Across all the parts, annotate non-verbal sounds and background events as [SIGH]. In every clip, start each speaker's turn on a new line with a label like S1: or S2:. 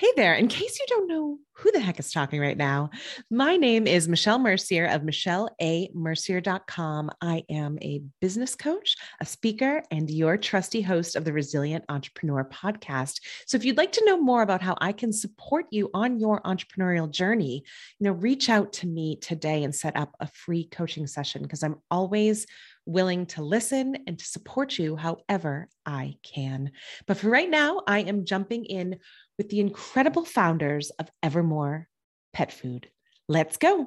S1: Hey there. In case you don't know who the heck is talking right now, my name is Michelle Mercier of MichelleAMercier.com. I am a business coach, a speaker, and your trusty host of the Resilient Entrepreneur podcast. So if you'd like to know more about how I can support you on your entrepreneurial journey, you know, reach out to me today and set up a free coaching session because I'm always willing to listen and to support you however I can. But for right now, I am jumping in with the incredible founders of Evermore Pet Food. Let's go.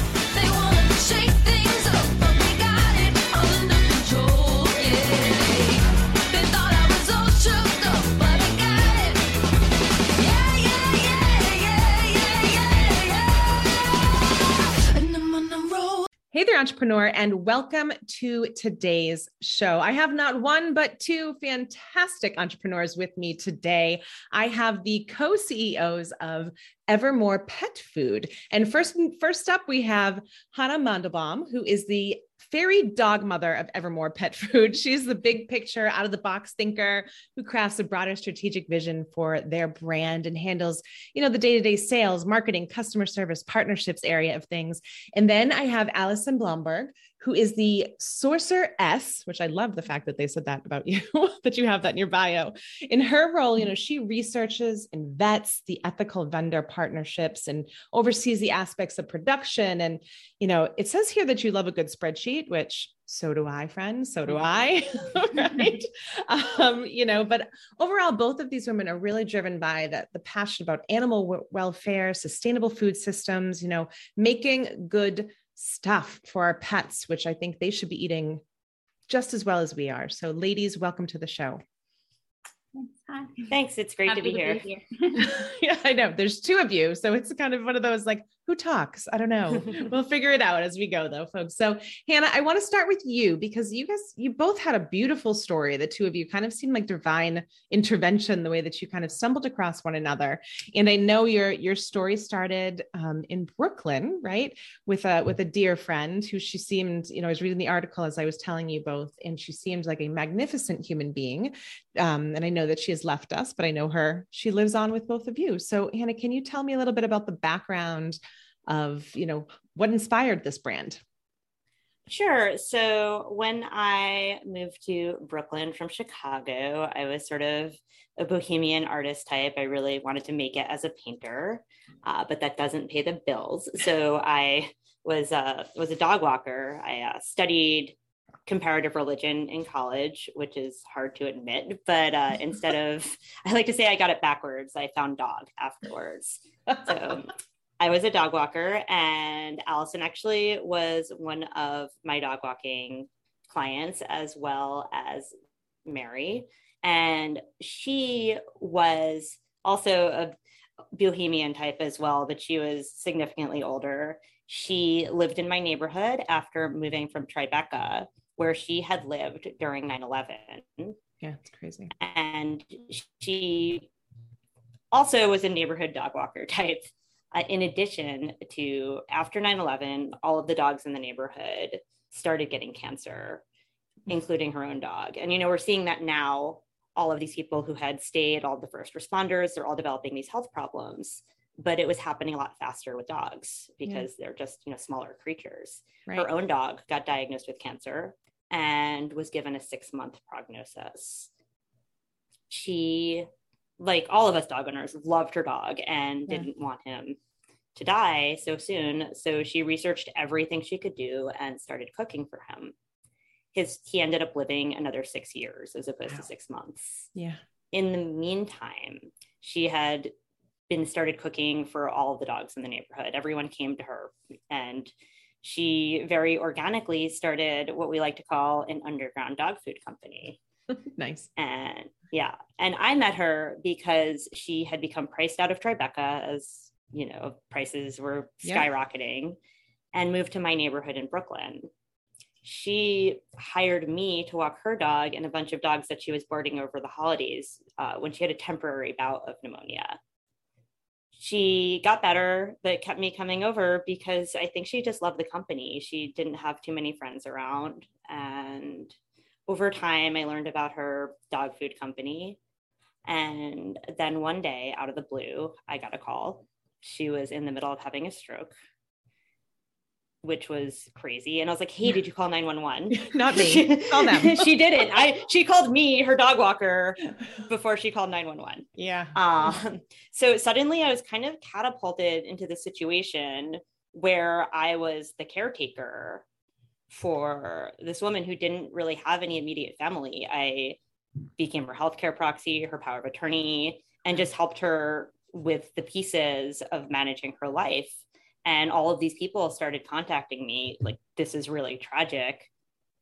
S1: Hey there, entrepreneur, and welcome to today's show. I have not one, but two fantastic entrepreneurs with me today. I have the co CEOs of Evermore Pet Food. And first, first up, we have Hanna Mandelbaum, who is the fairy dog mother of Evermore Pet Food. [LAUGHS] She's the big picture, out of the box thinker who crafts a broader strategic vision for their brand and handles, you know, the day to day sales, marketing, customer service, partnerships area of things. And then I have Alison Blumberg, who is the Sourcer S, which I love the fact that they said that about [LAUGHS] you, that you have that in your bio. In her role, you know, she researches and vets the ethical vendor partnerships and oversees the aspects of production. And, you know, it says here that you love a good spreadsheet, which so do I, friends. So do I. [LAUGHS] right. Um, you know, but overall, both of these women are really driven by the, the passion about animal w- welfare, sustainable food systems, you know, making good stuff for our pets, which I think they should be eating just as well as we are. So, ladies, welcome to the show.
S2: Hi. Thanks. It's great to be, to here. be
S1: here. [LAUGHS] yeah, I know. There's two of you. So it's kind of one of those like, who talks? I don't know. [LAUGHS] we'll figure it out as we go, though, folks. So, Hanna, I want to start with you because you guys, you both had a beautiful story. The two of you kind of seemed like divine intervention, the way that you kind of stumbled across one another. And I know your your story started um, in Brooklyn, right, with a with a dear friend who she seemed, you know, I was reading the article as I was telling you both, and she seemed like a magnificent human being. Um, and I know that she has left us, but I know her. She lives on with both of you. So, Hanna, can you tell me a little bit about the background? of you know what inspired this brand
S2: Sure. So when I moved to Brooklyn from Chicago, I was sort of a bohemian artist type. I really wanted to make it as a painter, uh, but that doesn't pay the bills. So I was uh, was a dog walker. I uh, studied comparative religion in college, which is hard to admit. But uh, [LAUGHS] instead of, I like to say I got it backwards. I found dog afterwards. So I was a dog walker, and Alison actually was one of my dog walking clients, as well as Mary. And she was also a bohemian type as well, but she was significantly older. She lived in my neighborhood after moving from Tribeca, where she had lived during 9 11.
S1: Yeah, it's crazy.
S2: And she also was a neighborhood dog walker type uh, in addition to after 9-11 all of the dogs in the neighborhood started getting cancer including her own dog and you know we're seeing that now all of these people who had stayed all the first responders they're all developing these health problems but it was happening a lot faster with dogs because yeah. they're just you know smaller creatures right. her own dog got diagnosed with cancer and was given a six month prognosis. She like all of us dog owners loved her dog and yeah. didn't want him to die so soon. So she researched everything she could do and started cooking for him. His he ended up living another six years as opposed wow. to six months.
S1: Yeah.
S2: In the meantime she had been started cooking for all of the dogs in the neighborhood. Everyone came to her and she very organically started what we like to call an underground dog food company [LAUGHS]
S1: nice
S2: and Yeah. And I met her because she had become priced out of Tribeca as, you know, prices were skyrocketing yeah. and moved to my neighborhood in Brooklyn. She hired me to walk her dog and a bunch of dogs that she was boarding over the holidays uh, when she had a temporary bout of pneumonia. She got better, but kept me coming over because I think she just loved the company. She didn't have too many friends around. And over time, I learned about her dog food company. And then one day, out of the blue, I got a call. She was in the middle of having a stroke, which was crazy. And I was like, "Hey, did you [LAUGHS] call 911?" [LAUGHS]
S1: Not me. [LAUGHS] Call them.
S2: she didn't. I she called me, her dog walker, before she called 911.
S1: Yeah.
S2: Um, so suddenly I was kind of catapulted into the situation where I was the caretaker for this woman who didn't really have any immediate family. I became her healthcare proxy, her power of attorney, and just helped her with the pieces of managing her life. And all of these people started contacting me like, this is really tragic.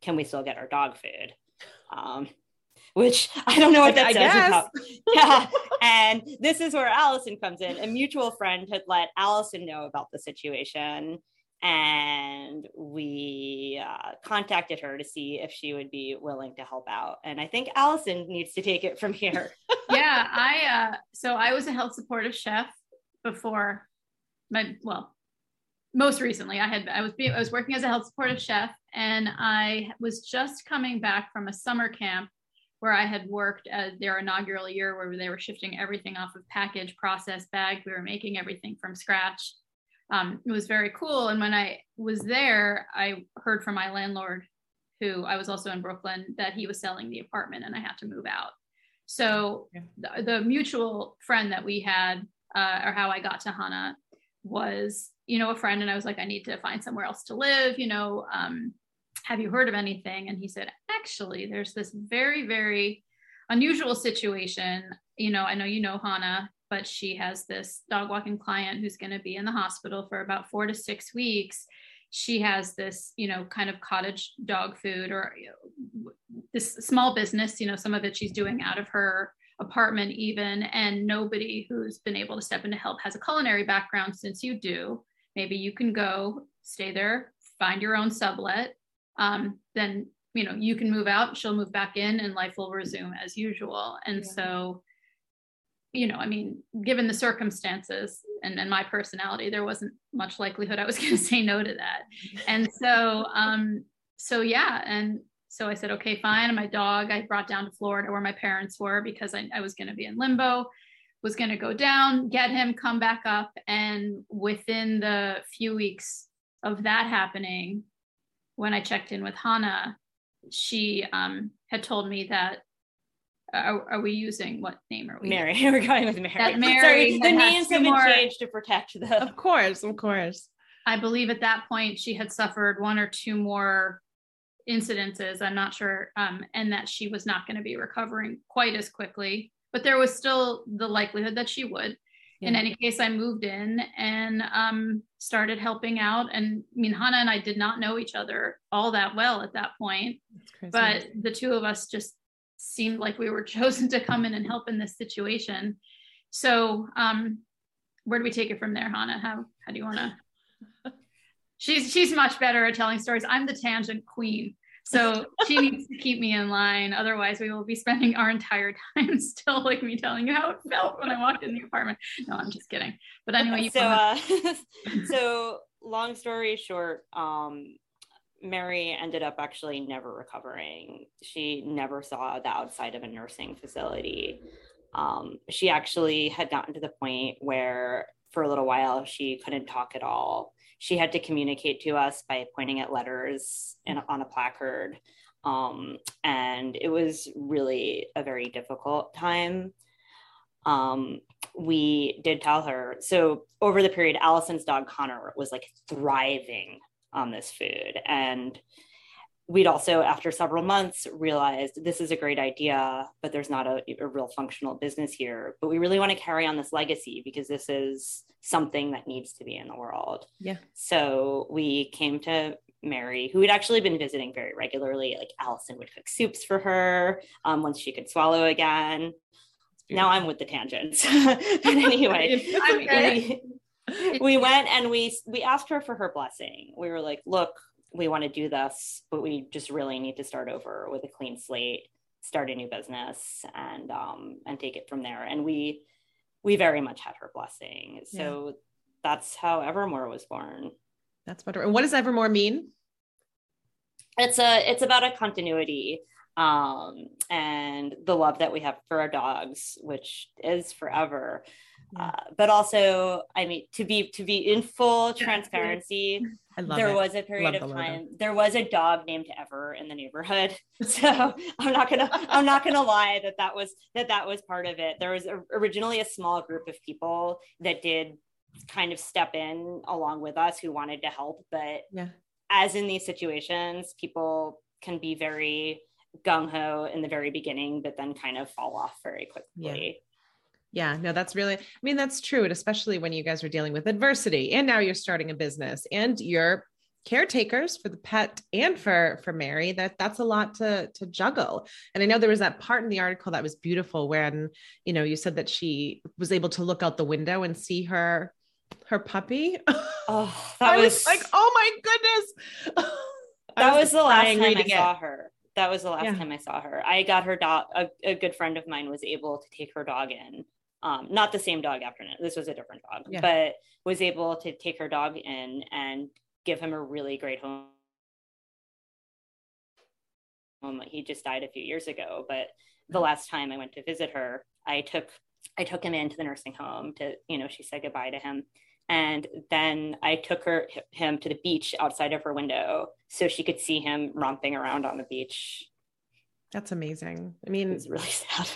S2: Can we still get our dog food? Um, which I don't know what that says about. [LAUGHS] Yeah. and this is where Alison comes in. A mutual friend had let Alison know about the situation and we uh, contacted her to see if she would be willing to help out and i think alison needs to take it from here [LAUGHS]
S3: yeah i uh, so i was a health supportive chef before my well most recently i had i was being i was working as a health supportive chef and i was just coming back from a summer camp where i had worked at their inaugural year where they were shifting everything off of package process bag we were making everything from scratch um, it was very cool. And when I was there, I heard from my landlord, who I was also in Brooklyn, that he was selling the apartment and I had to move out. So the, the, mutual friend that we had, uh, or how I got to Hanna, was you know a friend, and I was like, I need to find somewhere else to live. You know, um, have you heard of anything? And he said, actually, there's this very very unusual situation. You know, I know you know Hanna but she has this dog walking client who's going to be in the hospital for about four to six weeks she has this you know kind of cottage dog food or this small business you know some of it she's doing out of her apartment even and nobody who's been able to step in to help has a culinary background since you do maybe you can go stay there find your own sublet um, then you know you can move out she'll move back in and life will resume as usual and yeah. so you know, I mean, given the circumstances and, and my personality, there wasn't much likelihood I was [LAUGHS] going to say no to that. And so, um, so yeah. And so I said, okay, fine. And my dog, I brought down to Florida where my parents were because I, I was going to be in limbo, was going to go down, get him, come back up. And within the few weeks of that happening, when I checked in with Hanna, she um, had told me that are, are, we using what name are we?
S2: Mary. [LAUGHS] We're going with Mary.
S3: That [LAUGHS] Mary.
S2: Sorry, the names have been changed to protect the.
S1: Of course, of course.
S3: I believe at that point she had suffered one or two more incidences. I'm not sure, um, and that she was not going to be recovering quite as quickly. But there was still the likelihood that she would. Yeah. In any case, I moved in and um, started helping out. And I mean, Hanna and I did not know each other all that well at that point, but the two of us just seemed like we were [LAUGHS] chosen to come in and help in this situation. So um, where do we take it from there, Hanna? How how do you want to? [LAUGHS] she's she's much better at telling stories. I'm the tangent queen. So she needs to keep me in line. Otherwise, we will be spending our entire time [LAUGHS] still like me telling you how it felt when I walked in the apartment. No, I'm just kidding. But anyway, you
S2: so uh, [LAUGHS] so long story short, um, Mary ended up actually never recovering. She never saw the outside of a nursing facility. Um, she actually had gotten to the point where, for a little while, she couldn't talk at all. She had to communicate to us by pointing at letters on a placard. Um, and it was really a very difficult time. Um, we did tell her. So, over the period, Alison's dog Connor was like thriving on this food. And we'd also, after several months, realized this is a great idea, but there's not a, a, real functional business here. But we really want to carry on this legacy because this is something that needs to be in the world.
S1: Yeah.
S2: So we came to Mary, who had actually been visiting very regularly. Like Alison would cook soups for her um, once she could swallow again. Now I'm with the tangents. [LAUGHS] but anyway, [LAUGHS] okay. we, we went and we we asked her for her blessing. We were like, look, we want to do this, but we just really need to start over with a clean slate, start a new business, and um, and take it from there. And we we very much had her blessing. So yeah. that's how Evermore was born.
S1: That's wonderful. And what does Evermore mean?
S2: It's a it's about a continuity um, and the love that we have for our dogs, which is forever. Uh, but also, I mean, to be to be in full transparency, there it. was a period of time. There was a dog named Ever in the neighborhood, [LAUGHS] so I'm not gonna I'm not gonna lie that that was that that was part of it. There was a, originally a small group of people that did kind of step in along with us who wanted to help, but yeah. as in these situations, people can be very gung ho in the very beginning, but then kind of fall off very quickly.
S1: Yeah. Yeah, no, that's really, I mean, that's true. And especially when you guys are dealing with adversity and now you're starting a business and you're caretakers for the pet and for for Mary that that's a lot to to juggle and I know there was that part in the article that was beautiful when you know you said that she was able to look out the window and see her her puppy [LAUGHS] oh that was, was, like oh my goodness [LAUGHS]
S2: that was, was the last time I saw it. her that was the last yeah. time I saw her. I got her dog. A, a, good friend of mine was able to take her dog in. Um, not the same dog after this was a different dog, yeah. but was able to take her dog in and give him a really great home. Um, he just died a few years ago, but the last time I went to visit her, I took I took him into the nursing home to, you know, she said goodbye to him. And then I took her him to the beach outside of her window so she could see him romping around on the beach.
S1: That's amazing. I mean,
S2: it's really [LAUGHS] sad.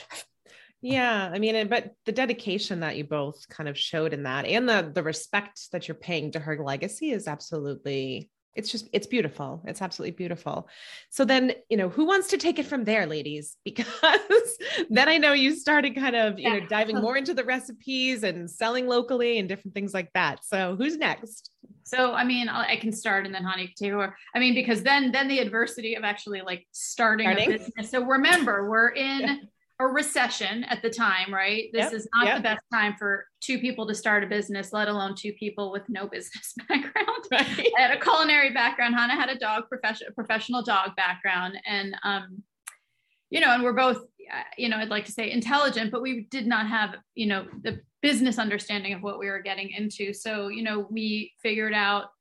S1: yeah, I mean, but the dedication that you both kind of showed in that, and the the respect that you're paying to her legacy, is absolutely it's just it's beautiful. It's absolutely beautiful. So then you know who wants to take it from there ladies? [LAUGHS] Because then i know you started kind of you yeah. know diving more into the recipes and selling locally and different things like that. So who's next?
S3: So i mean i can start and then Hanna can take over. I mean because then then the adversity of actually like starting, starting? a business. So remember we're in [LAUGHS] yeah a recession at the time, right? This yep, is not yep. the best time for two people to start a business, let alone two people with no [LAUGHS] business background. Right. I had a culinary background. Hanna had a dog profession, professional dog background, and um, you know, and we're both, uh, you know, I'd like to say intelligent, but we did not have, you know, the business understanding of what we were getting into. So, you know, we figured out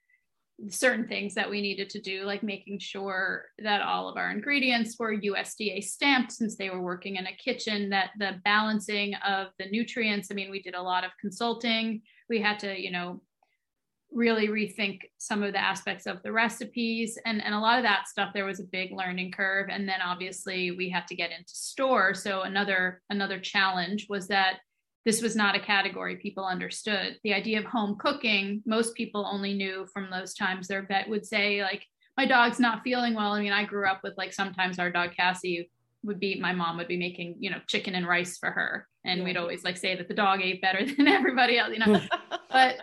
S3: certain things that we needed to do, like making sure that all of our ingredients were USDA stamped since they were working in a kitchen, that the balancing of the nutrients, I mean, we did a lot of consulting. We had to, you know, really rethink some of the aspects of the recipes and, and a lot of that stuff there was a big learning curve and then obviously we had to get into store so another another challenge was that this was not a category people understood. The idea of home cooking, most people only knew from those times their vet would say, like, my dog's not feeling well. I mean, I grew up with like sometimes our dog Cassie would be my mom would be making, you know, chicken and rice for her. And yeah. we'd always like say that the dog ate better [LAUGHS] than everybody else, you know. [LAUGHS] but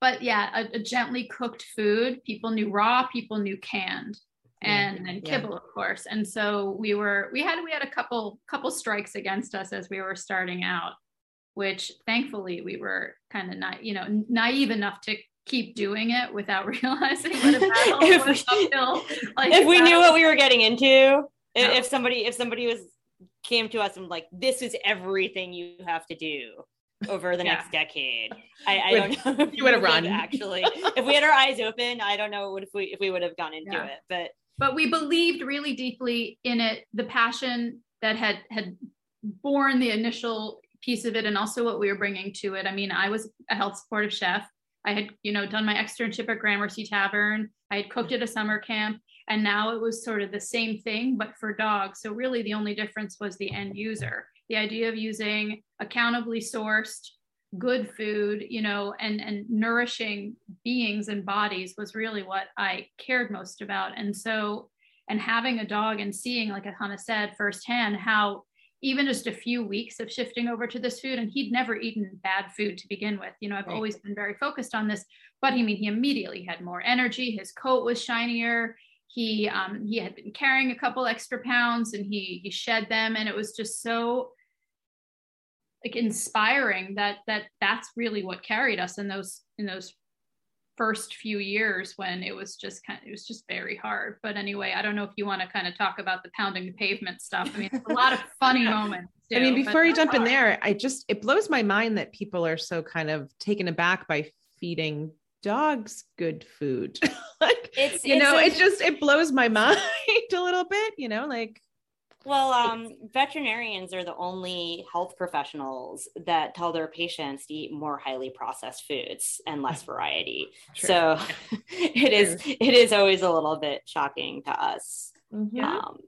S3: but yeah, a, a, gently cooked food, people knew raw, people knew canned and then kibble yeah. of course and so we were we had we had a couple couple strikes against us as we were starting out which thankfully we were kind of not you know naive enough to keep doing it without [LAUGHS] realizing what a [LAUGHS] battle if, was uphill, [LAUGHS]
S2: like if we knew what we were getting into no. if somebody if somebody was came to us and like this is everything you have to do over the yeah. next decade. I, I don't know.
S1: If you would have run
S2: actually. if we had our eyes open, I don't know if we if we would have gone into yeah. it. But
S3: but we believed really deeply in it the passion that had had born the initial piece of it and also what we were bringing to it. I mean i was a health supportive chef. I had you know done my externship at gramercy tavern. I had cooked at a summer camp. And now it was sort of the same thing but for dogs. So really the only difference was the end user. The idea of using accountably sourced good food you know and and nourishing beings and bodies was really what i cared most about and so and having a dog and seeing like hanna said firsthand how even just a few weeks of shifting over to this food and he'd never eaten bad food to begin with you know i've right. always been very focused on this but he I mean he immediately had more energy his coat was shinier he um, he had been carrying a couple extra pounds and he he shed them and it was just so like inspiring that that that's really what carried us in those in those first few years when it was just kind of, it was just very hard. But anyway i don't know if you want to kind of talk about the pounding the pavement stuff. I mean it's a lot of [LAUGHS] funny moments
S1: too, i mean before you jump hard. in there i just it blows my mind that people are so kind of taken aback by feeding dogs good food. [LAUGHS] Like it's you it's know a, it just it blows my [LAUGHS] mind a little bit you know like
S2: well um, veterinarians are the only health professionals that tell their patients to eat more highly processed foods and less [LAUGHS] variety True. so [LAUGHS] it is it is always a little bit shocking to us
S3: mm-hmm. um,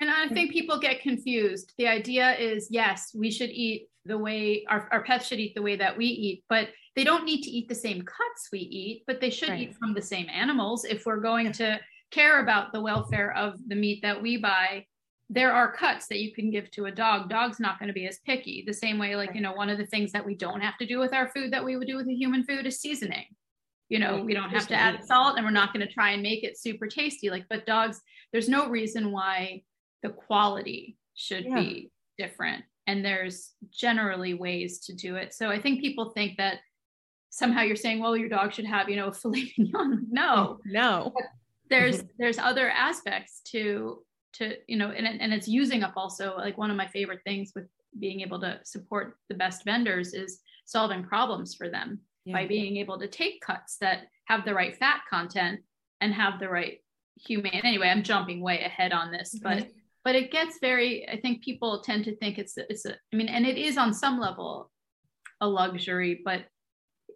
S3: and i think people get confused the idea is yes we should eat the way our, our pets should eat the way that we eat but they don't need to eat the same cuts we eat, but they should right. eat from the same animals. If we're going to care about the welfare of the meat that we buy, there are cuts that you can give to a dog. Dog's not going to be as picky. The same way, like, you know, one of the things that we don't have to do with our food that we would do with a human food is seasoning. You know, we don't have to add salt and we're not going to try and make it super tasty. Like, but dogs, there's no reason why the quality should yeah. be different. And there's generally ways to do it. So I think people think that somehow you're saying, well, your dog should have, you know, filet [LAUGHS] mignon. No, [LAUGHS]
S1: no.
S3: But there's [LAUGHS] there's other aspects to to you know, and and it's using up also like one of my favorite things with being able to support the best vendors is solving problems for them yeah. by being able to take cuts that have the right fat content and have the right humane. Anyway, I'm jumping way ahead on this, but but it gets very. I think people tend to think it's it's a. I mean, and it is on some level a luxury, but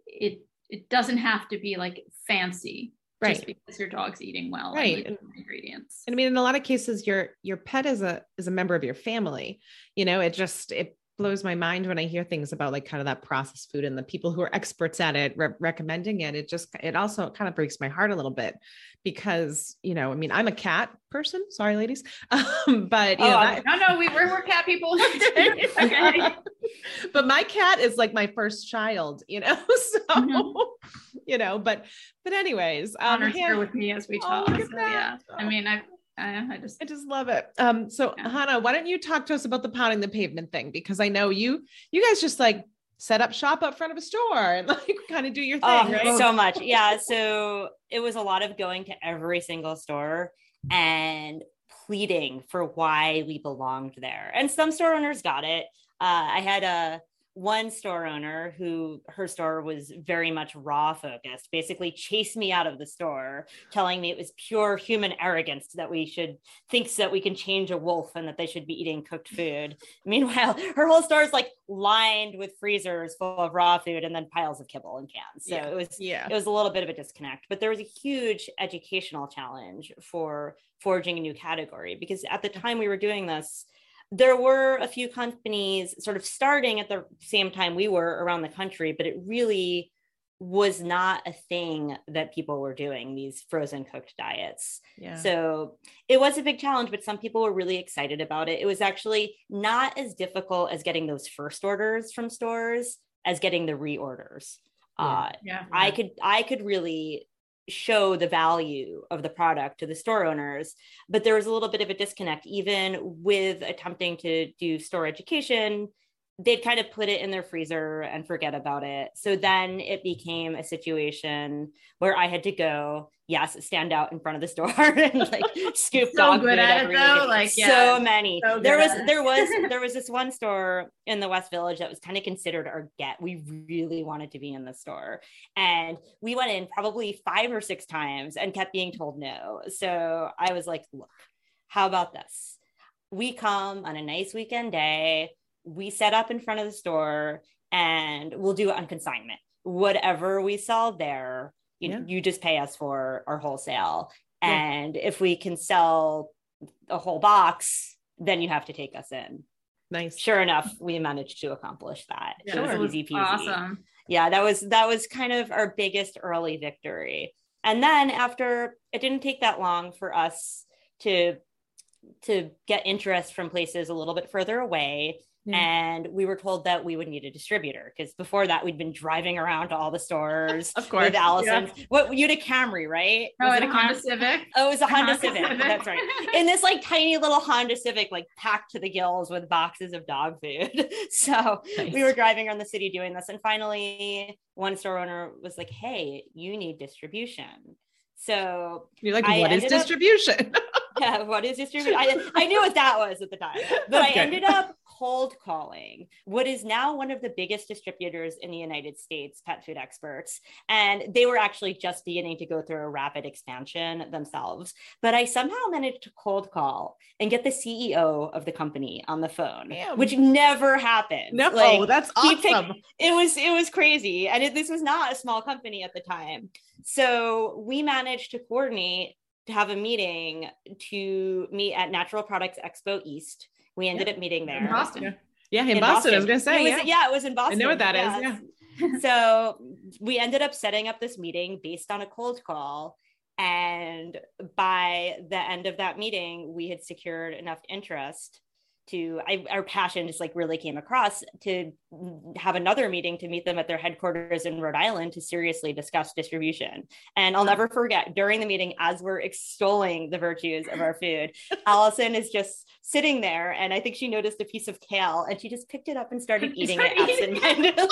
S3: it it doesn't have to be like fancy right. just because your dog's eating well
S1: right
S3: and ingredients
S1: and i mean in a lot of cases your your pet is a is a member of your family you know it just it blows my mind when I hear things about like kind of that processed food and the people who are experts at it re- recommending it. It just, it also kind of breaks my heart a little bit because, you know, I mean, I'm a cat person. Sorry, ladies. [LAUGHS] Um, but, you oh, know, that-
S3: no, no, we, we're, we're cat people. [LAUGHS] [LAUGHS]
S1: okay. but my cat is like my first child, you know? So, mm-hmm. you know, but, but anyways,
S3: um, Honor's here with me as we oh, talk. Oh, so, yeah. I mean, I've, I, I just
S1: I just love it. Um, so yeah. Hanna, why don't you talk to us about the pounding the pavement thing? Because I know you you guys just like set up shop up front of a store and [LAUGHS] like kind of do your thing, oh, right?
S2: So much. Yeah. So it was a lot of going to every single store and pleading for why we belonged there. And some store owners got it. Uh, I had a one store owner who her store was very much raw focused basically chased me out of the store telling me it was pure human arrogance that we should think that we can change a wolf and that they should be eating cooked food. [LAUGHS] Meanwhile her whole store is like lined with freezers full of raw food and then piles of kibble and cans. So yeah. it was yeah. it was a little bit of a disconnect but there was a huge educational challenge for forging a new category because at the mm. time we were doing this there were a few companies sort of starting at the same time we were around the country, but it really was not a thing that people were doing these frozen cooked diets. Yeah. So it was a big challenge, but some people were really excited about it. It was actually not as difficult as getting those first orders from stores as getting the reorders. Yeah. Uh, yeah. I could I could really show the value of the product to the store owners but there was a little bit of a disconnect even with attempting to do store education they'd kind of put it in their freezer and forget about it so then it became a situation where i had to go yes, stand out in front of the store [LAUGHS] and like [LAUGHS] scoop so dog good at it though. Like yeah, so many. So there was there was [LAUGHS] there was this one store in the West Village that was kind of considered our get. We really wanted to be in the store, and we went in probably five or six times and kept being told no. So I was like, look, how about this? We come on a nice weekend day. We set up in front of the store and we'll do it on consignment. Whatever we sell there, you, yeah. you just pay us for our wholesale. And yeah. if we can sell a whole box then you have to take us in.
S1: Nice.
S2: Sure enough we managed to accomplish that.
S3: Yeah, it was easy peasy. awesome.
S2: Yeah that was that was kind of our biggest early victory. And then after it didn't take that long for us to to get interest from places a little bit further away yeah. And we were told that we would need a distributor because before that we'd been driving around to all the stores. [LAUGHS]
S1: of course,
S2: with Alison. Yeah. What you had a Camry, right?
S3: Oh, was it a Honda Civic.
S2: Oh, it was a, a Honda, Honda Civic. Civic. That's right. [LAUGHS] In this like tiny little Honda Civic, like packed to the gills with boxes of dog food. [LAUGHS] so nice. we were driving around the city doing this, and finally, one store owner was like, "Hey, you need distribution." So
S1: you're like, "What is distribution?"
S2: Up, yeah, [LAUGHS] what is distribution? I, [LAUGHS] I knew what that was at the time, but okay. I ended up cold calling what is now one of the biggest distributors in the United States, pet food experts. And they were actually just beginning to go through a rapid expansion themselves. But I somehow managed to cold call and get the CEO of the company on the phone, Damn. which never happened.
S1: No, like, that's awesome. Picked,
S2: it was it was crazy. And it, this was not a small company at the time. So we managed to coordinate to have a meeting to meet at Natural Products Expo East we ended yeah. up meeting there.
S3: In Boston.
S1: Yeah, yeah in, in Boston, Boston, I was gonna say.
S2: Was,
S1: yeah.
S2: yeah, it was in Boston.
S1: I know what that yes. is.
S2: Yeah. [LAUGHS] so we ended up setting up this meeting based on a cold call. And by the end of that meeting, we had secured enough interest to I, our passion just like really came across to have another meeting to meet them at their headquarters in Rhode Island to seriously discuss distribution. And I'll never forget during the meeting, as we're extolling the virtues of our food, Alison is just sitting there, and I think she noticed a piece of kale, and she just picked it up and started [LAUGHS] eating it absentmindedly. [LAUGHS]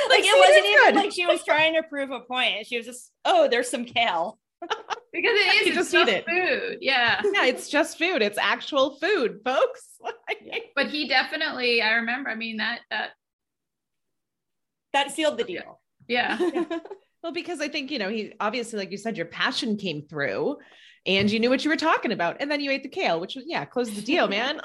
S2: [LAUGHS] like it wasn't even like she was trying to prove a point. She was just, oh, there's some kale
S3: because it [LAUGHS] is you just, eat it. food. Yeah.
S1: Yeah, it's just food. It's actual food, folks. [LAUGHS]
S3: but he definitely, I remember, I mean, that that
S2: that sealed the deal.
S3: Yeah. [LAUGHS] yeah.
S1: Well, because I think, you know, he obviously, like you said, your passion came through and you knew what you were talking about. And then you ate the kale, which was, yeah, close the deal, man.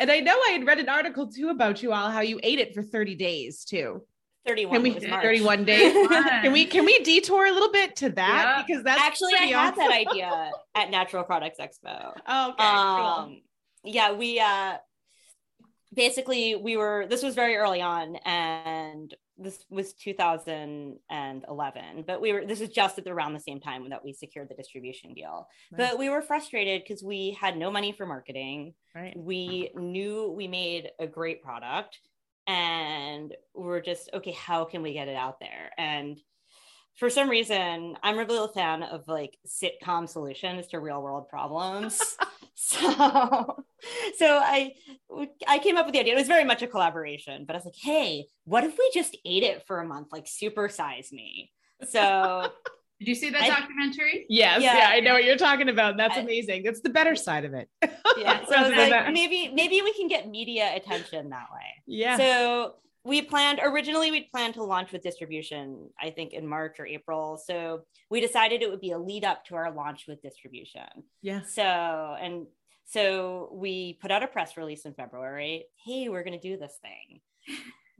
S1: and I know I had read an article too about you all, how you ate it for 30 days too.
S2: 31
S1: can we 31 days? [LAUGHS] Can we can we detour a little bit to that? Yeah. because that's
S2: actually i had that idea [LAUGHS] at natural products expo.
S1: Oh okay um, cool.
S2: yeah we uh basically we were this was very early on and this was 2011 but we were this was just at around the same time that we secured the distribution deal. Nice. but we were frustrated because we had no money for marketing.
S1: Right.
S2: We knew we made a great product and we're just okay how can we get it out there? And for some reason i'm a a fan of like sitcom solutions to real world problems. [LAUGHS] So so i i came up with the idea. It was very much a collaboration but i was like hey what if we just ate it for a month? Like super size me. So [LAUGHS]
S3: Did you see that I, documentary?
S1: Yes, yeah. yeah. I know what you're talking about. That's I, amazing. That's the better side of it. [LAUGHS]
S2: Yeah, so like, maybe maybe we can get media attention that way.
S1: Yeah.
S2: So we planned originally we'd planned to launch with distribution, I think in March or April. So we decided it would be a lead up to our launch with distribution.
S1: Yeah.
S2: So and so we put out a press release in February. Hey, we're going to do this thing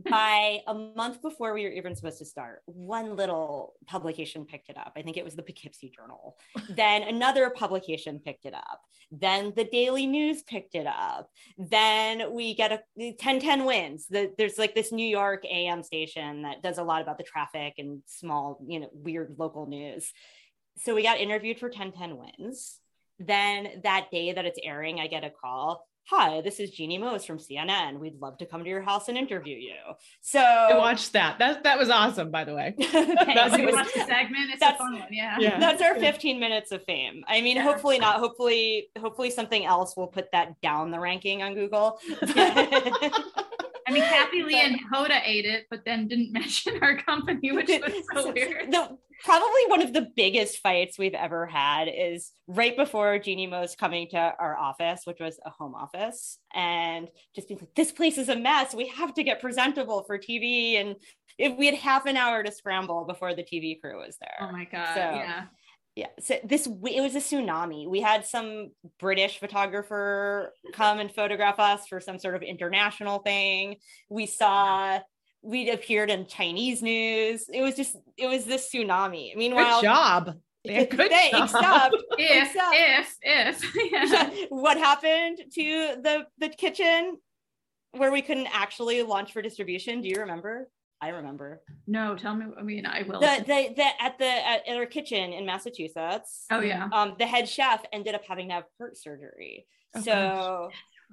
S2: by a month before we were even supposed to start, one little publication picked it up. I think it was the Poughkeepsie Journal. [LAUGHS] then another publication picked it up. Then the Daily News picked it up. Then we get a 1010 wins. The, there's like this New York AM station that does a lot about the traffic and small, you know, weird local news. So we got interviewed for 1010 wins. Then that day that it's airing, I get a call hi, this is Jeannie Moos from CNN. We'd love to come to your house and interview you. So
S1: I watched that. That that was awesome, by the way.
S3: that's, we watched the segment. It's that's, a fun one. Yeah.
S2: yeah. [LAUGHS] That's our 15 minutes of fame. I mean, yeah. hopefully not. Hopefully, hopefully something else will put that down the ranking on Google. [LAUGHS] [LAUGHS]
S3: I mean, Kathie Lee and Hoda ate it, but then didn't mention our company, which was so weird.
S2: The, probably one of the biggest fights we've ever had is right before Jeannie Moos coming to our office, which was a home office, and just being like, this place is a mess. We have to get presentable for TV. And if we had half an hour to scramble before the TV crew was there.
S3: Oh my God. So, yeah
S2: yeah so this it was a tsunami we had some british photographer come and photograph us for some sort of international thing we saw we appeared in chinese news it was just it was this tsunami meanwhile
S1: good job [LAUGHS]
S2: yeah, good they, job. Except, [LAUGHS]
S3: if, except, if if [LAUGHS]
S2: yeah. what happened to the the kitchen where we couldn't actually launch for distribution do you remember I remember.
S3: No, tell me. I mean, I will.
S2: The, the, the at the at, at our kitchen in Massachusetts.
S3: oh yeah.
S2: Um, the head chef ended up having to have heart surgery.
S1: Oh,
S2: so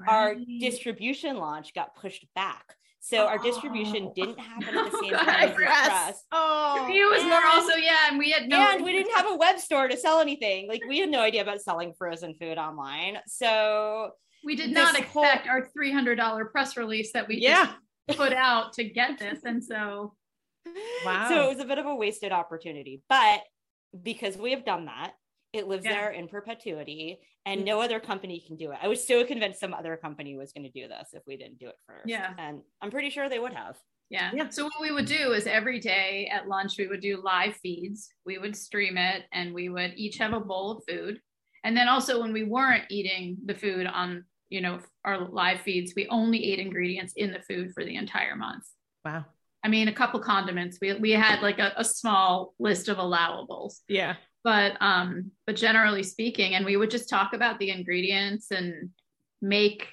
S2: our distribution launch got pushed back. So our oh, distribution
S3: Oh.
S2: didn't happen at the [LAUGHS] same
S3: God,
S2: time as the
S1: Press.
S2: press.
S1: Oh,
S3: It was more
S2: And-
S3: also yeah, and we had no.
S2: and we didn't have a web store to sell anything. Like we had no idea about selling frozen food online. So
S3: We did
S2: this
S3: not
S2: whole-
S3: expect our three hundred dollar press release that we
S1: yeah.
S3: just put out to get this, and so
S1: Wow.
S2: So it was a bit of a wasted opportunity, but because we have done that, it lives
S3: Yeah.
S2: there in perpetuity, and no other company can do it. I was so convinced some other company was going to do this if we didn't do it first.
S3: Yeah.
S2: and I'm pretty sure they would have.
S3: Yeah.
S1: Yeah.
S3: So what we would do is every day at lunch we would do live feeds. We would stream it and we would each have a bowl of food. And then also when we weren't eating the food on, you know, our live feeds, we only ate ingredients in the food for the entire month.
S1: wow.
S3: I mean, a couple condiments. We we had like a, a small list of allowables.
S1: Yeah.
S3: But um, but generally speaking, and we would just talk about the ingredients and make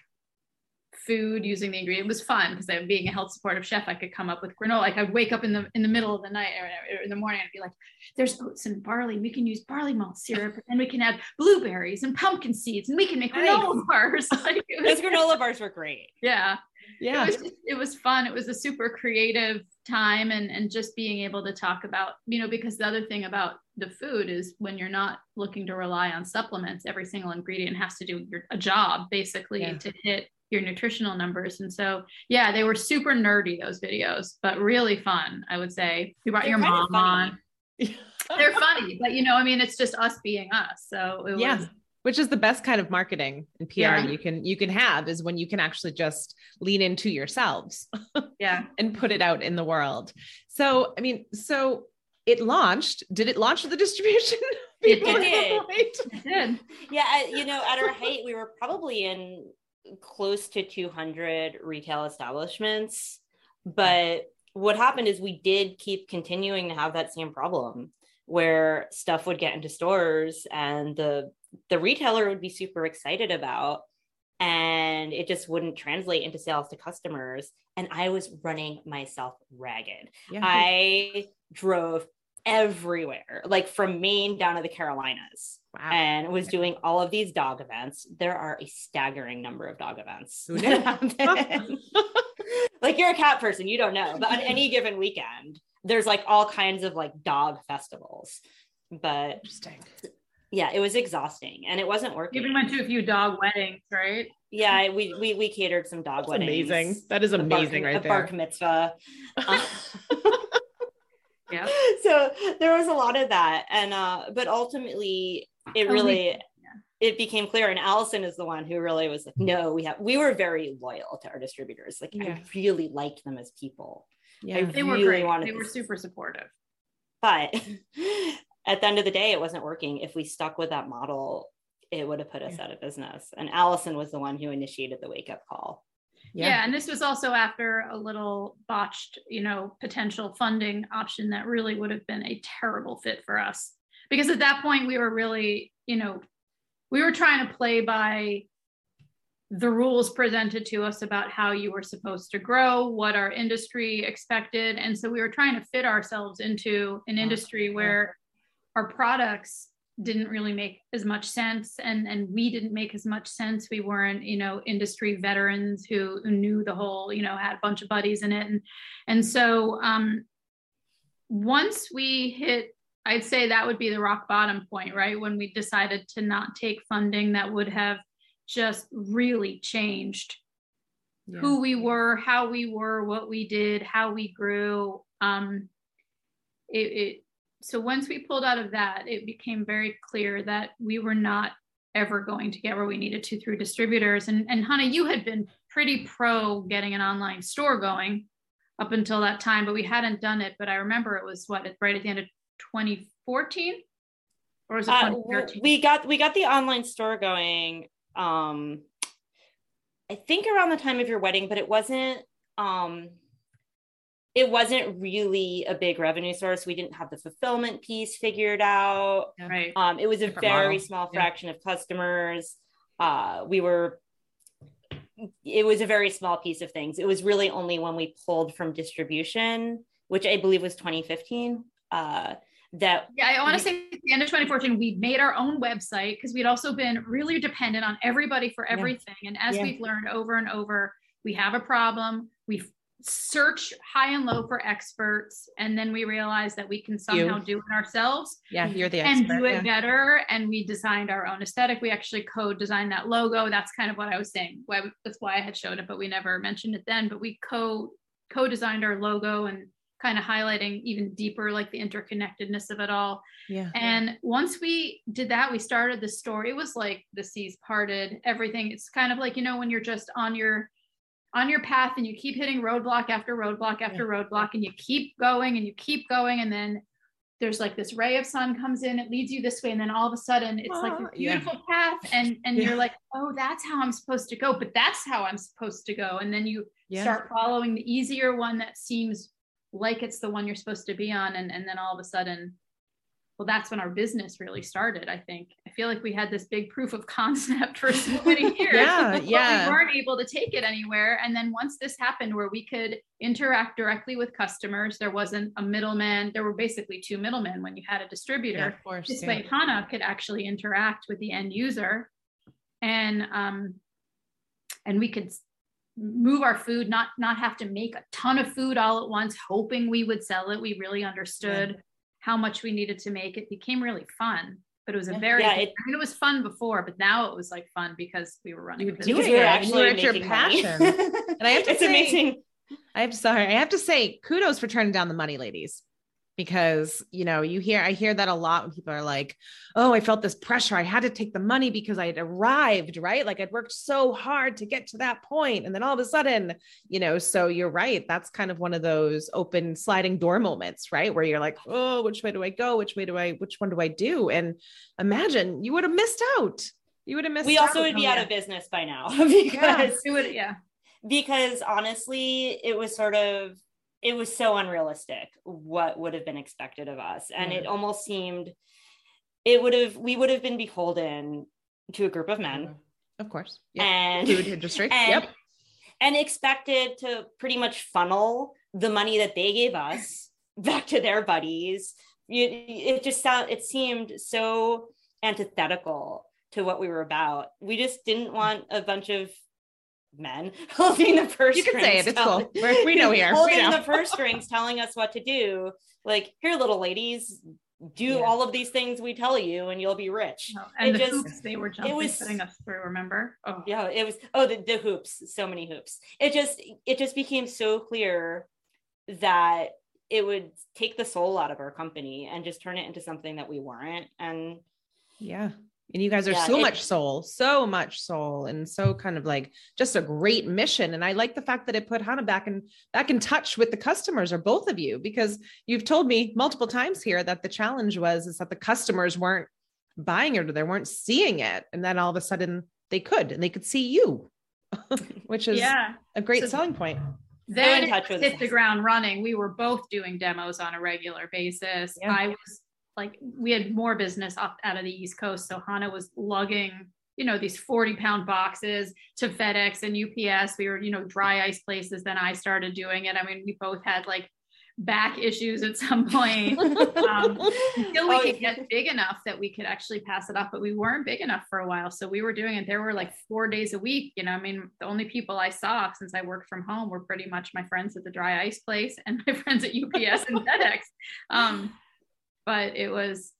S3: food using the ingredient. It was fun because I being a health supportive chef, I could come up with granola. Like I'd wake up in the in the middle of the night or in the morning I'd be like, "There's oats and barley. We can use barley malt syrup, and we can add blueberries and pumpkin seeds, and we can make granola bars." [LAUGHS] Like it
S2: Those granola bars were great.
S3: yeah,
S1: Yeah.
S3: it was just, it was fun. It was a super creative time, and and just being able to talk about you know because the other thing about the food is when you're not looking to rely on supplements, every single ingredient has to do your, a job basically
S1: Yeah.
S3: to hit your nutritional numbers. And so yeah, they were super nerdy those videos, but really fun. I would say you brought
S2: They're
S3: your mom on. They're funny, but you know, I mean, it's just us being us. So it
S1: Yeah.
S3: was
S1: Which is the best kind of marketing and PR
S3: Yeah.
S1: you can you can have is when you can actually just lean into yourselves [LAUGHS]
S3: yeah.
S1: and put it out in the world. So, I mean, so it launched. Did it launch the distribution? [LAUGHS]
S3: It
S2: did.
S3: It did.
S2: Yeah, at- you know, at our height, we were probably in close to 200 retail establishments. But what happened is we did keep continuing to have that same problem where stuff would get into stores and the the retailer would be super excited about and it just wouldn't translate into sales to customers and I was running myself ragged.
S1: Yeah.
S2: I drove everywhere, like from Maine down to the Carolinas
S1: wow.
S2: and was doing all of these dog events. There are a staggering number of dog events.
S1: Who knew?
S2: happen. [LAUGHS] like you're a cat person, you don't know, but on any given weekend, there's like all kinds of like dog festivals. But
S1: Interesting.
S2: Yeah, it was exhausting and it wasn't
S3: You
S2: working.
S3: even went to a few dog weddings, right?
S2: yeah, we we we catered some dog
S1: That's
S2: weddings.
S1: amazing. That is
S2: a bar-
S1: amazing
S2: a
S1: right
S2: bar
S1: there.
S2: mitzvah. Uh,
S3: Yeah. [LAUGHS]
S2: so there was a lot of that and uh but ultimately it
S3: Oh,
S2: really
S3: we-
S2: it became clear and alison is the one who really was like no we have we were very loyal to our distributors like
S1: Yeah.
S2: i really liked them as people
S1: Yeah.
S3: They were great.
S2: wanted
S3: They were super supportive.
S2: but at the end of the day it wasn't working if we stuck with that model it would have put us out of business and alison was the one who initiated the wake up call
S3: Yeah. and this was also after a little botched, you know, potential funding option that really would have been a terrible fit for us. Because at that point we were really, you know, we were trying to play by the rules presented to us about how you were supposed to grow, what our industry expected. And so we were trying to fit ourselves into an industry where our products didn't really make as much sense and and we didn't make as much sense we weren't you know industry veterans who, who knew the whole you know had a bunch of buddies in it and and so um once we hit i'd say that would be the rock bottom point right when we decided to not take funding that would have just really changed
S1: Yeah.
S3: who we were, how we were, what we did, how we grew. Um, it, it so once we pulled out of that, it became very clear that we were not ever going to get where we needed to through distributors. And and Hanna, you had been pretty pro getting an online store going up until that time, but we hadn't done it. But I remember it was what right at the end of 2014, or was it
S2: Uh,
S3: 2013?
S2: we got we got the online store going um i think around the time of your wedding but it wasn't um it wasn't really a big revenue source we didn't have the fulfillment piece figured out
S3: right.
S2: um it was a
S1: Different
S2: very
S1: model.
S2: small
S1: Yeah.
S2: fraction of customers uh we were it was a very small piece of things. It was really only when we pulled from distribution, which I believe was 2015, uh, that
S3: yeah i want to say at the end of 2014 we made our own website because we'd also been really dependent on everybody for everything yeah. and as yeah. we've learned over and over we have a problem we search high and low for experts and then we realize that we can somehow you. do it ourselves.
S1: Yeah you're the
S3: expert, and do it
S1: yeah.
S3: better and we designed our own aesthetic. We actually co-designed that logo. That's kind of what i was saying. Why that's why i had showed it but we never mentioned it then. But we co co-designed our logo and kind of highlighting even deeper like the interconnectedness of it all.
S1: Yeah.
S3: And once we did that we started the story it was like the seas parted everything. It's kind of like you know when you're just on your on your path and you keep hitting roadblock after roadblock after yeah. roadblock and you keep going and you keep going and then there's like this ray of sun comes in it leads you this way and then all of a sudden it's like ah, a beautiful yeah. path and and yeah. you're like oh that's how i'm supposed to go but that's how i'm supposed to go and then you start following the easier one that seems like it's the one you're supposed to be on and, and then all of a sudden well that's when our business really started i think. I feel like we had this big proof of [LAUGHS] concept for so many years
S1: yeah [LAUGHS] yeah
S3: we weren't able to take it anywhere. And then once this happened where we could interact directly with customers there wasn't a middleman. There were basically two middlemen when you had a distributor. Yeah,
S1: of course,
S3: this
S1: yeah.
S3: way hanna could actually interact with the end user and um and we could move our food not not have to make a ton of food all at once hoping we would sell it. We really understood yeah. How much we needed to make. It became really fun but it was a very yeah, it, I mean, it was fun before but now it was like fun because we were running
S1: you were doing it. Actually you your passion. [LAUGHS] And i have to
S2: it's
S1: say,
S2: amazing.
S1: I'm sorry i have to say kudos for turning down the money ladies because you know you hear i hear that a lot when people are like oh i felt this pressure. I had to take the money because i had arrived right? Like i'd worked so hard to get to that point and then all of a sudden you know so you're right. That's kind of one of those open sliding door moments right? Where you're like oh which way do i go? Which way do i which one do i do? And imagine you would have missed out. You would have missed
S2: we also would be oh, out of business by now [LAUGHS] because
S3: yeah, would, yeah.
S2: because honestly it was sort of it was so unrealistic what would have been expected of us. And it mm. almost seemed it would have we would have been beholden to a group of men. Mm-hmm.
S1: Of course.
S2: Yep. and
S1: food industry. [LAUGHS]
S2: and,
S1: yep.
S2: and expected to pretty much funnel the money that they gave us [LAUGHS] back to their buddies. It just sound it seemed so antithetical to what we were about. We just didn't mm. want a bunch of men [LAUGHS] holding the purse
S1: you can say it. It's cool. We're, we know here. [LAUGHS]
S2: holding
S1: know.
S2: the [LAUGHS] purse strings, telling us what to do. Like, here, little ladies, do yeah. all of these things we tell you, and you'll be rich.
S3: Oh, and it the just, hoops they were jumping, it was, putting us through. Remember?
S2: Oh, yeah. It was. Oh, the, the hoops. So many hoops. It just it just became so clear that it would take the soul out of our company and just turn it into something that we weren't. And
S1: yeah, and you guys are yeah, so it, much soul so much soul and so kind of like just a great mission. And i like the fact that it put hanna back in back in touch with the customers or both of you because you've told me multiple times here that the challenge was is that the customers weren't buying it or they weren't seeing it. And then all of a sudden they could and they could see you [LAUGHS] which is
S3: yeah.
S1: a great so selling point.
S3: then hit the ground running. We were both doing demos on a regular basis. Yeah. i was like we had more business up out of the East Coast. So Hanna was lugging, you know, these 40 pound boxes to FedEx and UPS. We were, you know, dry ice places. Then I started doing it. I mean, we both had like back issues at some point um, until we oh, could get big enough that we could actually pass it off. But we weren't big enough for a while. So we were doing it. There were like four days a week. You know, I mean, the only people I saw since I worked from home were pretty much my friends at the dry ice place and [LAUGHS] my friends at UPS and FedEx. Um, but it was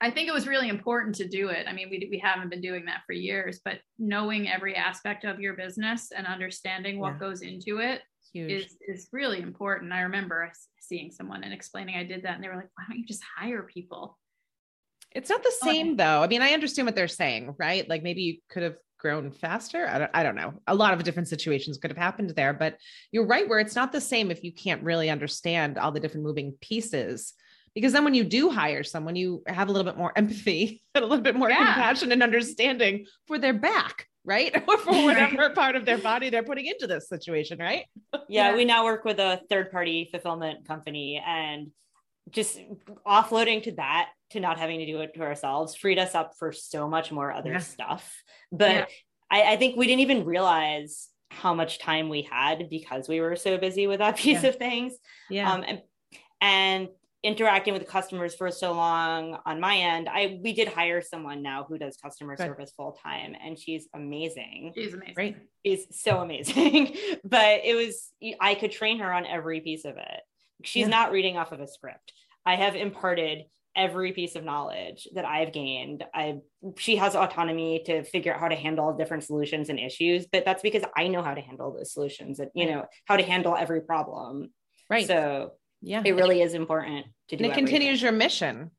S3: I think it was really important to do it. I mean, we we haven't been doing that for years, but knowing every aspect of your business and understanding what yeah. goes into it Huge. is is really important. I remember seeing someone and explaining I did that, and they were like, "Why don't you just hire people?"
S1: It's not the same though. I mean, I understand what they're saying, right? Like maybe you could have grown faster. I don't, I don't know. A lot of different situations could have happened there, but you're right where it's not the same if you can't really understand all the different moving pieces because then when you do hire someone you have a little bit more empathy [LAUGHS] and a little bit more yeah. compassion and understanding for their back right [LAUGHS] or for whatever part of their body they're putting into this situation right [LAUGHS]
S2: yeah, yeah. we now work with a third party fulfillment company and just offloading to that to not having to do it to ourselves freed us up for so much more other yeah. stuff but I, I think we didn't even realize how much time we had because we were so busy with that piece
S1: Yeah.
S2: of things.
S1: Yeah.
S2: Um, and, and interacting with customers for so long on my end, I we did hire someone now who does customer
S1: Good.
S2: service full time, and she's amazing.
S3: She's amazing.
S1: Great.
S2: She's so amazing. [LAUGHS] but it was I could train her on every piece of it. She's
S1: Yeah.
S2: not reading off of a script. I have imparted every piece of knowledge that I've gained. I she has autonomy to figure out how to handle different solutions and issues, but that's because I know how to handle those solutions and you know how to handle every problem.
S1: Right.
S2: So
S1: yeah.
S2: it really is important to do
S1: and it
S2: everything.
S1: continues your mission.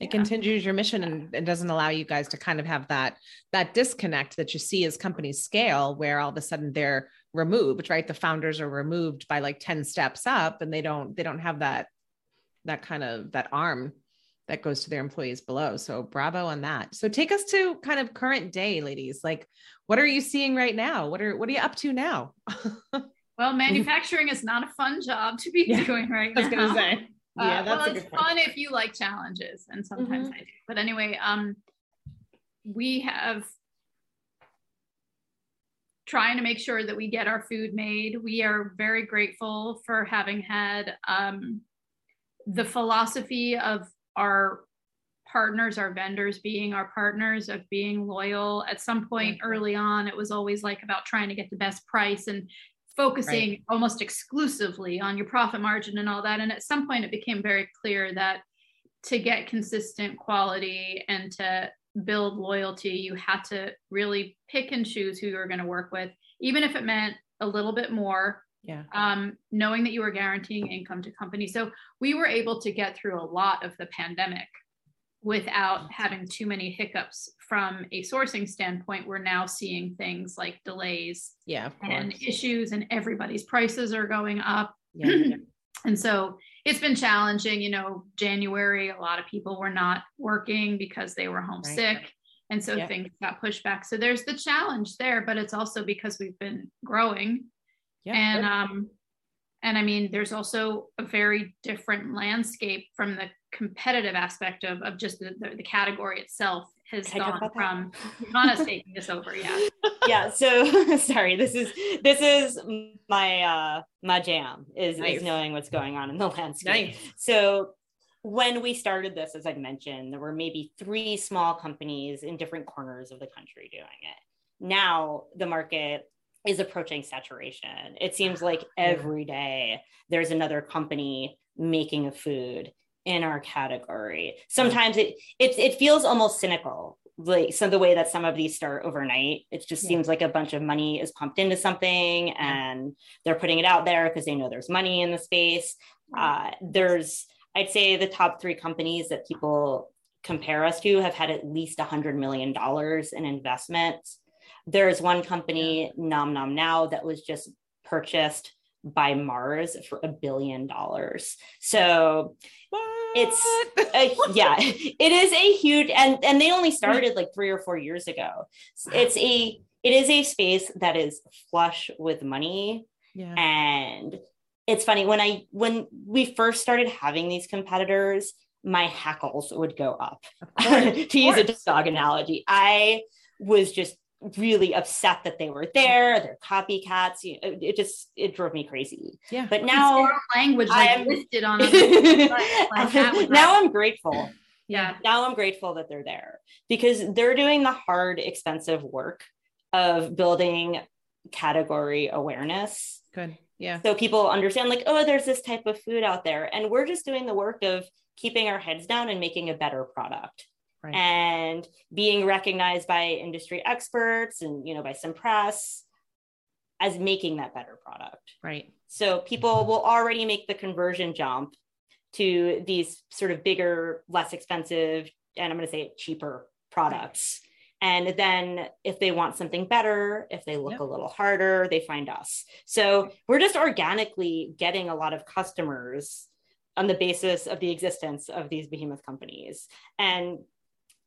S1: It
S2: Yeah.
S1: continues your mission and it doesn't allow you guys to kind of have that that disconnect that you see as companies scale where all of a sudden they're removed right? The founders are removed by like 10 steps up and they don't they don't have that that kind of that arm that goes to their employees below. So bravo on that. So take us to kind of current day ladies. Like what are you seeing right now? What are what are you up to now [LAUGHS]
S3: Well, [LAUGHS] manufacturing is not a fun job to be
S1: Yeah,
S3: doing right
S1: i was gonna say Yeah,
S3: Uh, well, it's fun if you like challenges, and sometimes
S1: Mm-hmm.
S3: I do. But anyway, um, we have trying to make sure that we get our food made. We are very grateful for having had um, the philosophy of our partners, our vendors being our partners, of being loyal. At some point
S1: Yeah.
S3: early on, it was always like about trying to get the best price and focusing almost exclusively on your profit margin and all that. And at some point, it became very clear that to get consistent quality and to build loyalty, you had to really pick and choose who you were going to work with, even if it meant a little bit more,
S1: yeah
S3: um, knowing that you were guaranteeing income to company. So we were able to get through a lot of the pandemic without having too many hiccups from a sourcing standpoint. We're now seeing things like delays
S1: yeah
S3: and issues, and everybody's prices are going up.
S1: yeah [CLEARS THROAT]
S3: And so it's been challenging. You know, January, a lot of people were not working because they were homesick. And so things got pushed back. So there's the challenge there, but it's also because we've been growing.
S1: yeah
S3: and um and I mean, there's also a very different landscape from the competitive aspect of, of just the, the, the category itself has
S2: Can
S3: gone from Hanna's taking this over. Yeah. [LAUGHS]
S2: yeah so [LAUGHS] sorry this is this is my uh my jam is,
S1: Nice.
S2: is knowing what's going on in the [LAUGHS] landscape
S1: nice
S2: so when we started this as i mentioned there were maybe three small companies in different corners of the country doing it now the market is approaching saturation it seems like every day there's another company making a food in our category. Sometimes it it, it feels almost cynical like so the way that some of these start overnight it just
S1: Yeah.
S2: seems like a bunch of money is pumped into something and they're putting it out there because they know there's money in the space. Uh, there's i'd say the top three companies that people compare us to have had at least a hundred million dollars in investment. There's one company nom nom now that was just purchased by mars for a billion dollars. So It's uh, [LAUGHS] yeah [LAUGHS] it is a huge and and they only started like three or four years ago. It's a it is a space that is flush with money.
S1: Yeah.
S2: And it's funny when i when we first started having these competitors my hackles would go up. [LAUGHS] To use a dog analogy i was just really upset that they were there they're copycats you know, it just it drove me crazy
S1: yeah
S2: but now
S3: language like
S2: I'm-
S3: listed on [LAUGHS] it. like
S2: now i'm grateful
S3: yeah.
S2: now I'm grateful that they're there because they're doing the hard, expensive work of building category awareness.
S1: good yeah
S2: So people understand, like, oh, there's this type of food out there. And we're just doing the work of keeping our heads down and making a better product.
S1: Right.
S2: And being recognized by industry experts and, you know, by some press as making that better product.
S1: right
S2: So people mm-hmm. will already make the conversion jump to these sort of bigger, less expensive, and I'm going to say cheaper products. And then if they want something better, if they look
S1: Yep.
S2: a little harder, they find us. So we're just organically getting a lot of customers on the basis of the existence of these behemoth companies. And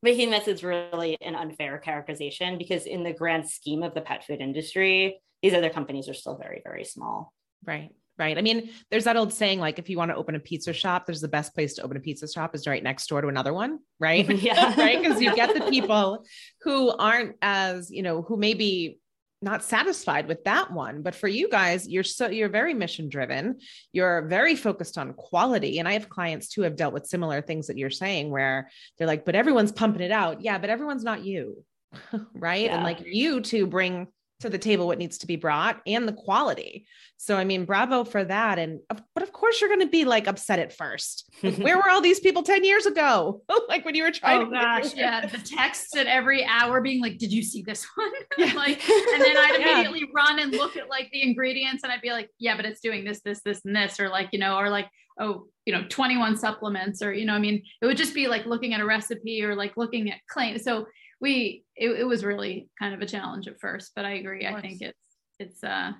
S2: behemoth is really an unfair characterization because in the grand scheme of the pet food industry, these other companies are still very, very small.
S1: Right. Right. I mean, there's that old saying like, if you want to open a pizza shop, there's the best place to open a pizza shop is right next door to another one. Right. [LAUGHS]
S2: Yeah. [LAUGHS]
S1: right. Because you get the people who aren't as, you know, who maybe not satisfied with that one. But for you guys you're so you're very mission driven you're very focused on quality. And i have clients too have dealt with similar things that you're saying where they're like but everyone's pumping it out. Yeah but everyone's not you [LAUGHS] right? Yeah. and like you to bring to the table what needs to be brought and the quality. So I mean, bravo for that. And but of course you're going to be like upset at first. Like, where were all these people 10 years ago? [LAUGHS] like when you were trying
S3: oh, gosh, [LAUGHS] yeah. The texts at every hour being like, did you see this one? [LAUGHS] Yeah. like, and then I'd immediately yeah. run and look at like the ingredients and I'd be like, yeah, but it's doing this, this, this, and this, or like, you know, or like, oh, you know, 21 supplements, or, you know, I mean, it would just be like looking at a recipe or like looking at claim. So we it, it was really kind of a challenge at first but i agree. I think it's it's uh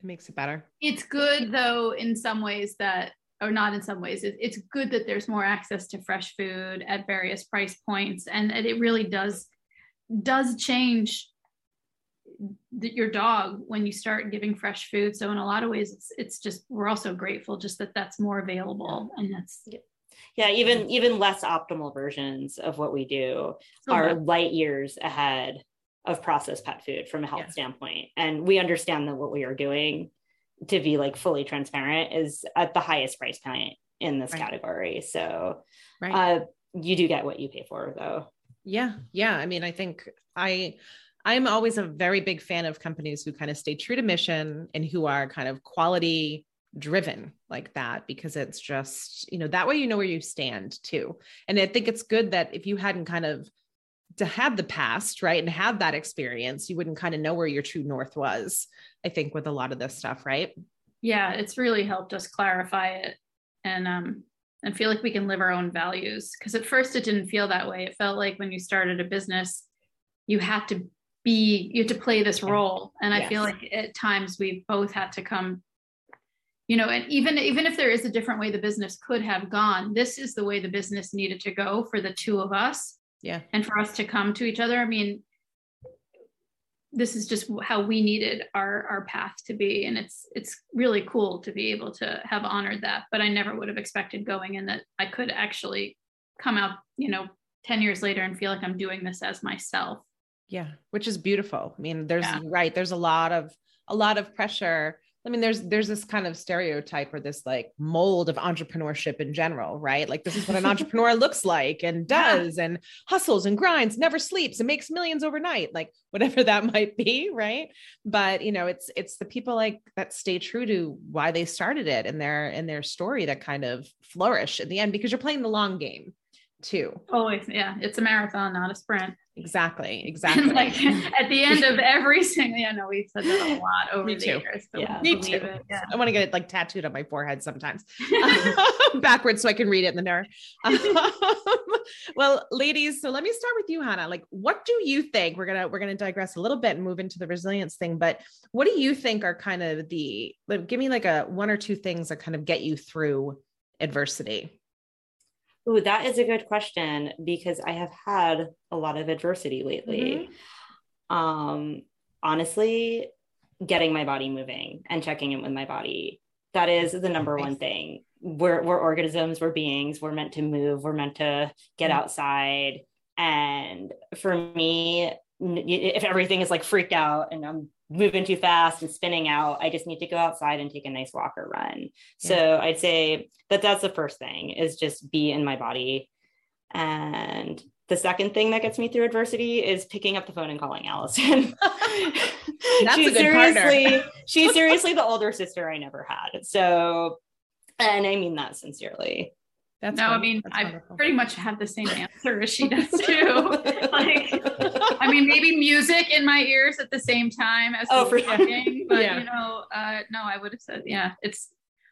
S1: it makes it better.
S3: It's good though in some ways that or not in some ways it, it's good that there's more access to fresh food at various price points and it really does does change the, your dog when you start giving fresh food. So in a lot of ways it's it's just we're also grateful just that that's more available and that's
S2: yeah even even less optimal versions of what we do are light years ahead of processed pet food from a health yeah. standpoint and we understand that what we are doing to be like fully transparent is at the highest price point in this right. category so right. uh, you do get what you pay for though
S1: yeah yeah i mean i think i i'm always a very big fan of companies who kind of stay true to mission and who are kind of quality driven like that because it's just you know that way you know where you stand too. And i think it's good that if you hadn't kind of to have the past right and have that experience you wouldn't kind of know where your true north was i think with a lot of this stuff right?
S3: Yeah it's really helped us clarify it and um and feel like we can live our own values. Because at first it didn't feel that way. It felt like when you started a business you had to be you had to play this role. And i feel like at times we both had to come you know and even even if there is a different way the business could have gone this is the way the business needed to go for the two of us.
S1: Yeah.
S3: And for us to come to each other. I mean this is just how we needed our our path to be. And it's it's really cool to be able to have honored that. But i never would have expected going in that i could actually come out you know 10 years later and feel like i'm doing this as myself.
S1: Yeah which is beautiful. I mean there's yeah. right there's a lot of a lot of pressure I mean, there's there's this kind of stereotype or this like mold of entrepreneurship in general, right? Like this is what an [LAUGHS] entrepreneur looks like and does and hustles and grinds, never sleeps and makes millions overnight, like whatever that [LAUGHS] might be, right? But you know, it's it's the people like that stay true to why they started it and their and their story that kind of flourish in the end because you're playing the long game too.
S3: Always, yeah. It's a marathon, not a sprint.
S1: Exactly. [LAUGHS] Exactly. like
S3: at the end of [LAUGHS] every single, yeah, no, we've said that a lot over the years.
S1: Yeah, me too. Yeah. I want to get it like tattooed on my forehead sometimes, [LAUGHS] backwards, so I can read it in the mirror. well, ladies, so let me start with you, Hanna. Like, what do you think? We're gonna we're gonna digress a little bit and move into the resilience thing, but what do you think are kind of the? Like, give me like a one or two things that kind of get you through adversity.
S2: Ooh, that is a good question because I have had a lot of adversity lately. Mm-hmm. Um, honestly, getting my body moving and checking in with my body. That is the number one thing. We're, we're organisms, we're beings, we're meant to move, we're meant to get mm-hmm. outside. And for me, if everything is like freaked out and I'm moving too fast and spinning out. I just need to go outside and take a nice walk or run. Yeah. So I'd say that that's the first thing is just be in my body. And the second thing that gets me through adversity is picking up the phone and calling Alison. [LAUGHS] [LAUGHS] That's she's seriously, she's [LAUGHS] seriously the older sister I never had. So, and I mean that sincerely.
S3: That's no, I mean, That's I wonderful. pretty much have the same answer as she does too. like, I mean, maybe music in my ears at the same time as oh, for talking, [LAUGHS] but yeah. you know, uh, no, I would have said, yeah, it's,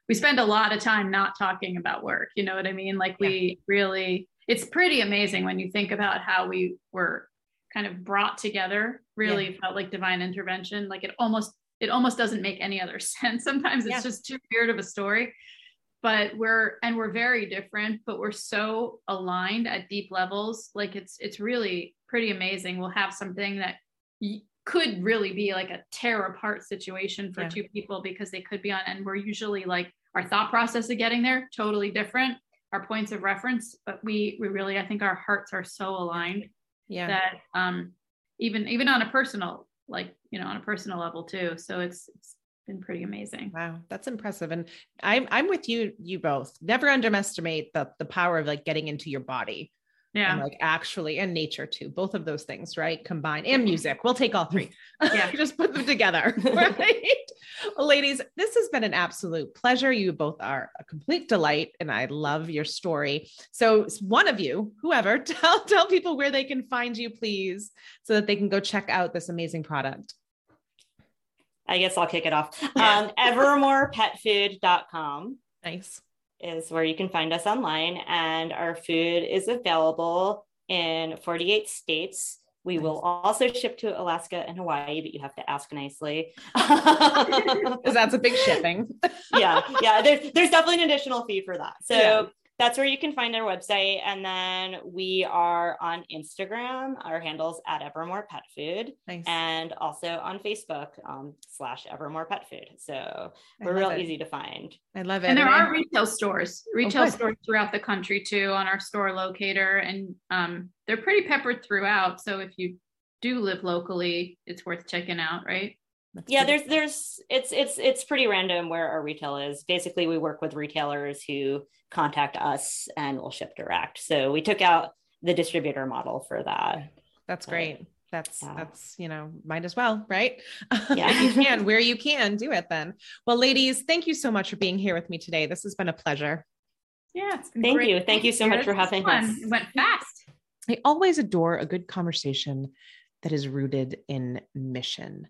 S3: we spend a lot of time not talking about work. You know what I mean? Like yeah. we really, it's pretty amazing when you think about how we were kind of brought together, really yeah. felt like divine intervention. Like it almost, it almost doesn't make any other [LAUGHS] sense. Sometimes it's just too weird of a story but we're and we're very different but we're so aligned at deep levels like it's it's really pretty amazing we'll have something that could really be like a tear apart situation for yeah. two people because they could be on and we're usually like our thought process of getting there totally different our points of reference but we we really i think our hearts are so aligned
S1: yeah
S3: that um even even on a personal like you know on a personal level too. So it's it's been pretty amazing.
S1: Wow, that's impressive. And I'm I'm with you you both. Never underestimate the the power of like getting into your body.
S3: Yeah.
S1: And like actually and nature too. Both of those things, right? Combined and music. We'll take all three.
S3: Yeah. [LAUGHS]
S1: Just put them together. [LAUGHS] Right. well, ladies, this has been an absolute pleasure. You both are a complete delight and I love your story. So one of you, whoever, [LAUGHS] tell tell people where they can find you, please, so that they can go check out this amazing product.
S2: I guess I'll kick it off.
S1: Yeah.
S2: Um, evermorepetfood.com
S1: Nice.
S2: Is where you can find us online, and our food is available in 48 states. We will also ship to Alaska and Hawaii, but you have to ask nicely. [LAUGHS]
S1: Because that's a big shipping. [LAUGHS]
S2: yeah, yeah. There's there's definitely an additional fee for that. So
S1: Yeah.
S2: That's where you can find our website, and then we are on Instagram. Our handles at Evermore Pet Food,
S1: Nice.
S2: and also on Facebook um, slash Evermore Pet Food. So we're real
S1: it.
S2: easy to find.
S1: I love it.
S3: And there
S1: I-
S3: are retail stores, retail
S1: good.
S3: stores throughout the country too on our store locator. And um, they're pretty peppered throughout. So if you do live locally, it's worth checking out, right?
S1: That's
S2: Yeah, there's there's it's it's it's pretty random where our retail is. Basically, we work with retailers who contact us and we'll ship direct. So we took out the distributor model for that.
S1: That's great. That's
S2: Yeah.
S1: that's you know might as well right [LAUGHS]
S2: Yeah.
S1: you can [LAUGHS] where you can do it then well ladies thank you so much for being here with me today this has been a pleasure
S3: Yeah. It's been
S2: Thank
S3: great
S2: you. Thank you so much for having
S3: fun.
S2: us.
S3: It went fast.
S1: I always adore a good conversation that is rooted in mission.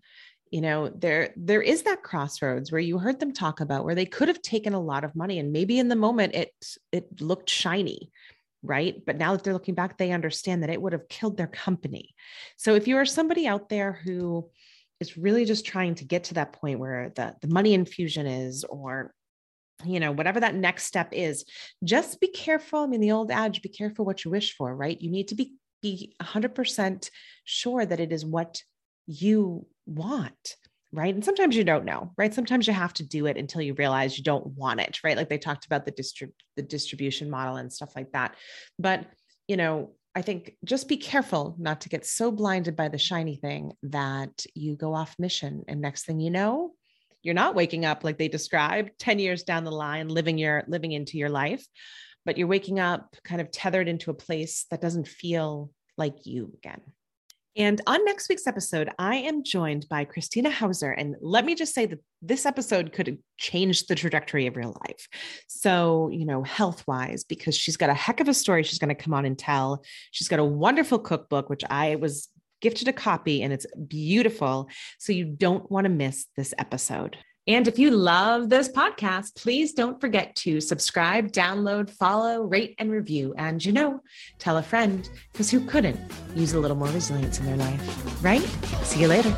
S1: You know, there there is that crossroads where you heard them talk about where they could have taken a lot of money and maybe in the moment it it looked shiny, right? But now that they're looking back they understand that it would have killed their company. So if you are somebody out there who is really just trying to get to that point where the the money infusion is or you know whatever that next step is just be careful i mean the old adage be careful what you wish for right you need to be be 100% sure that it is what you want right? And sometimes you don't know right? Sometimes you have to do it until you realize you don't want it right? Like they talked about the distrib- the distribution model and stuff like that. But you know i think just be careful not to get so blinded by the shiny thing that you go off mission and next thing you know you're not waking up like they described 10 years down the line living your living into your life but you're waking up kind of tethered into a place that doesn't feel like you again and on next week's episode, I am joined by Christina Hauser. And let me just say that this episode could change the trajectory of your life. So, you know, health wise, because she's got a heck of a story she's going to come on and tell. She's got a wonderful cookbook, which I was gifted a copy and it's beautiful. So you don't want to miss this episode. And if you love this podcast, please don't forget to subscribe, download, follow, rate, and review. And you know, tell a friend because who couldn't use a little more resilience in their life, right? See you later.